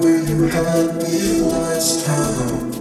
when you had me last time.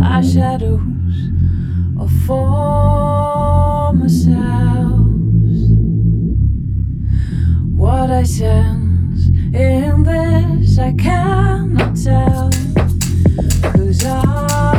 Still our shadows of former selves. What I sense in this, I cannot tell. Cause I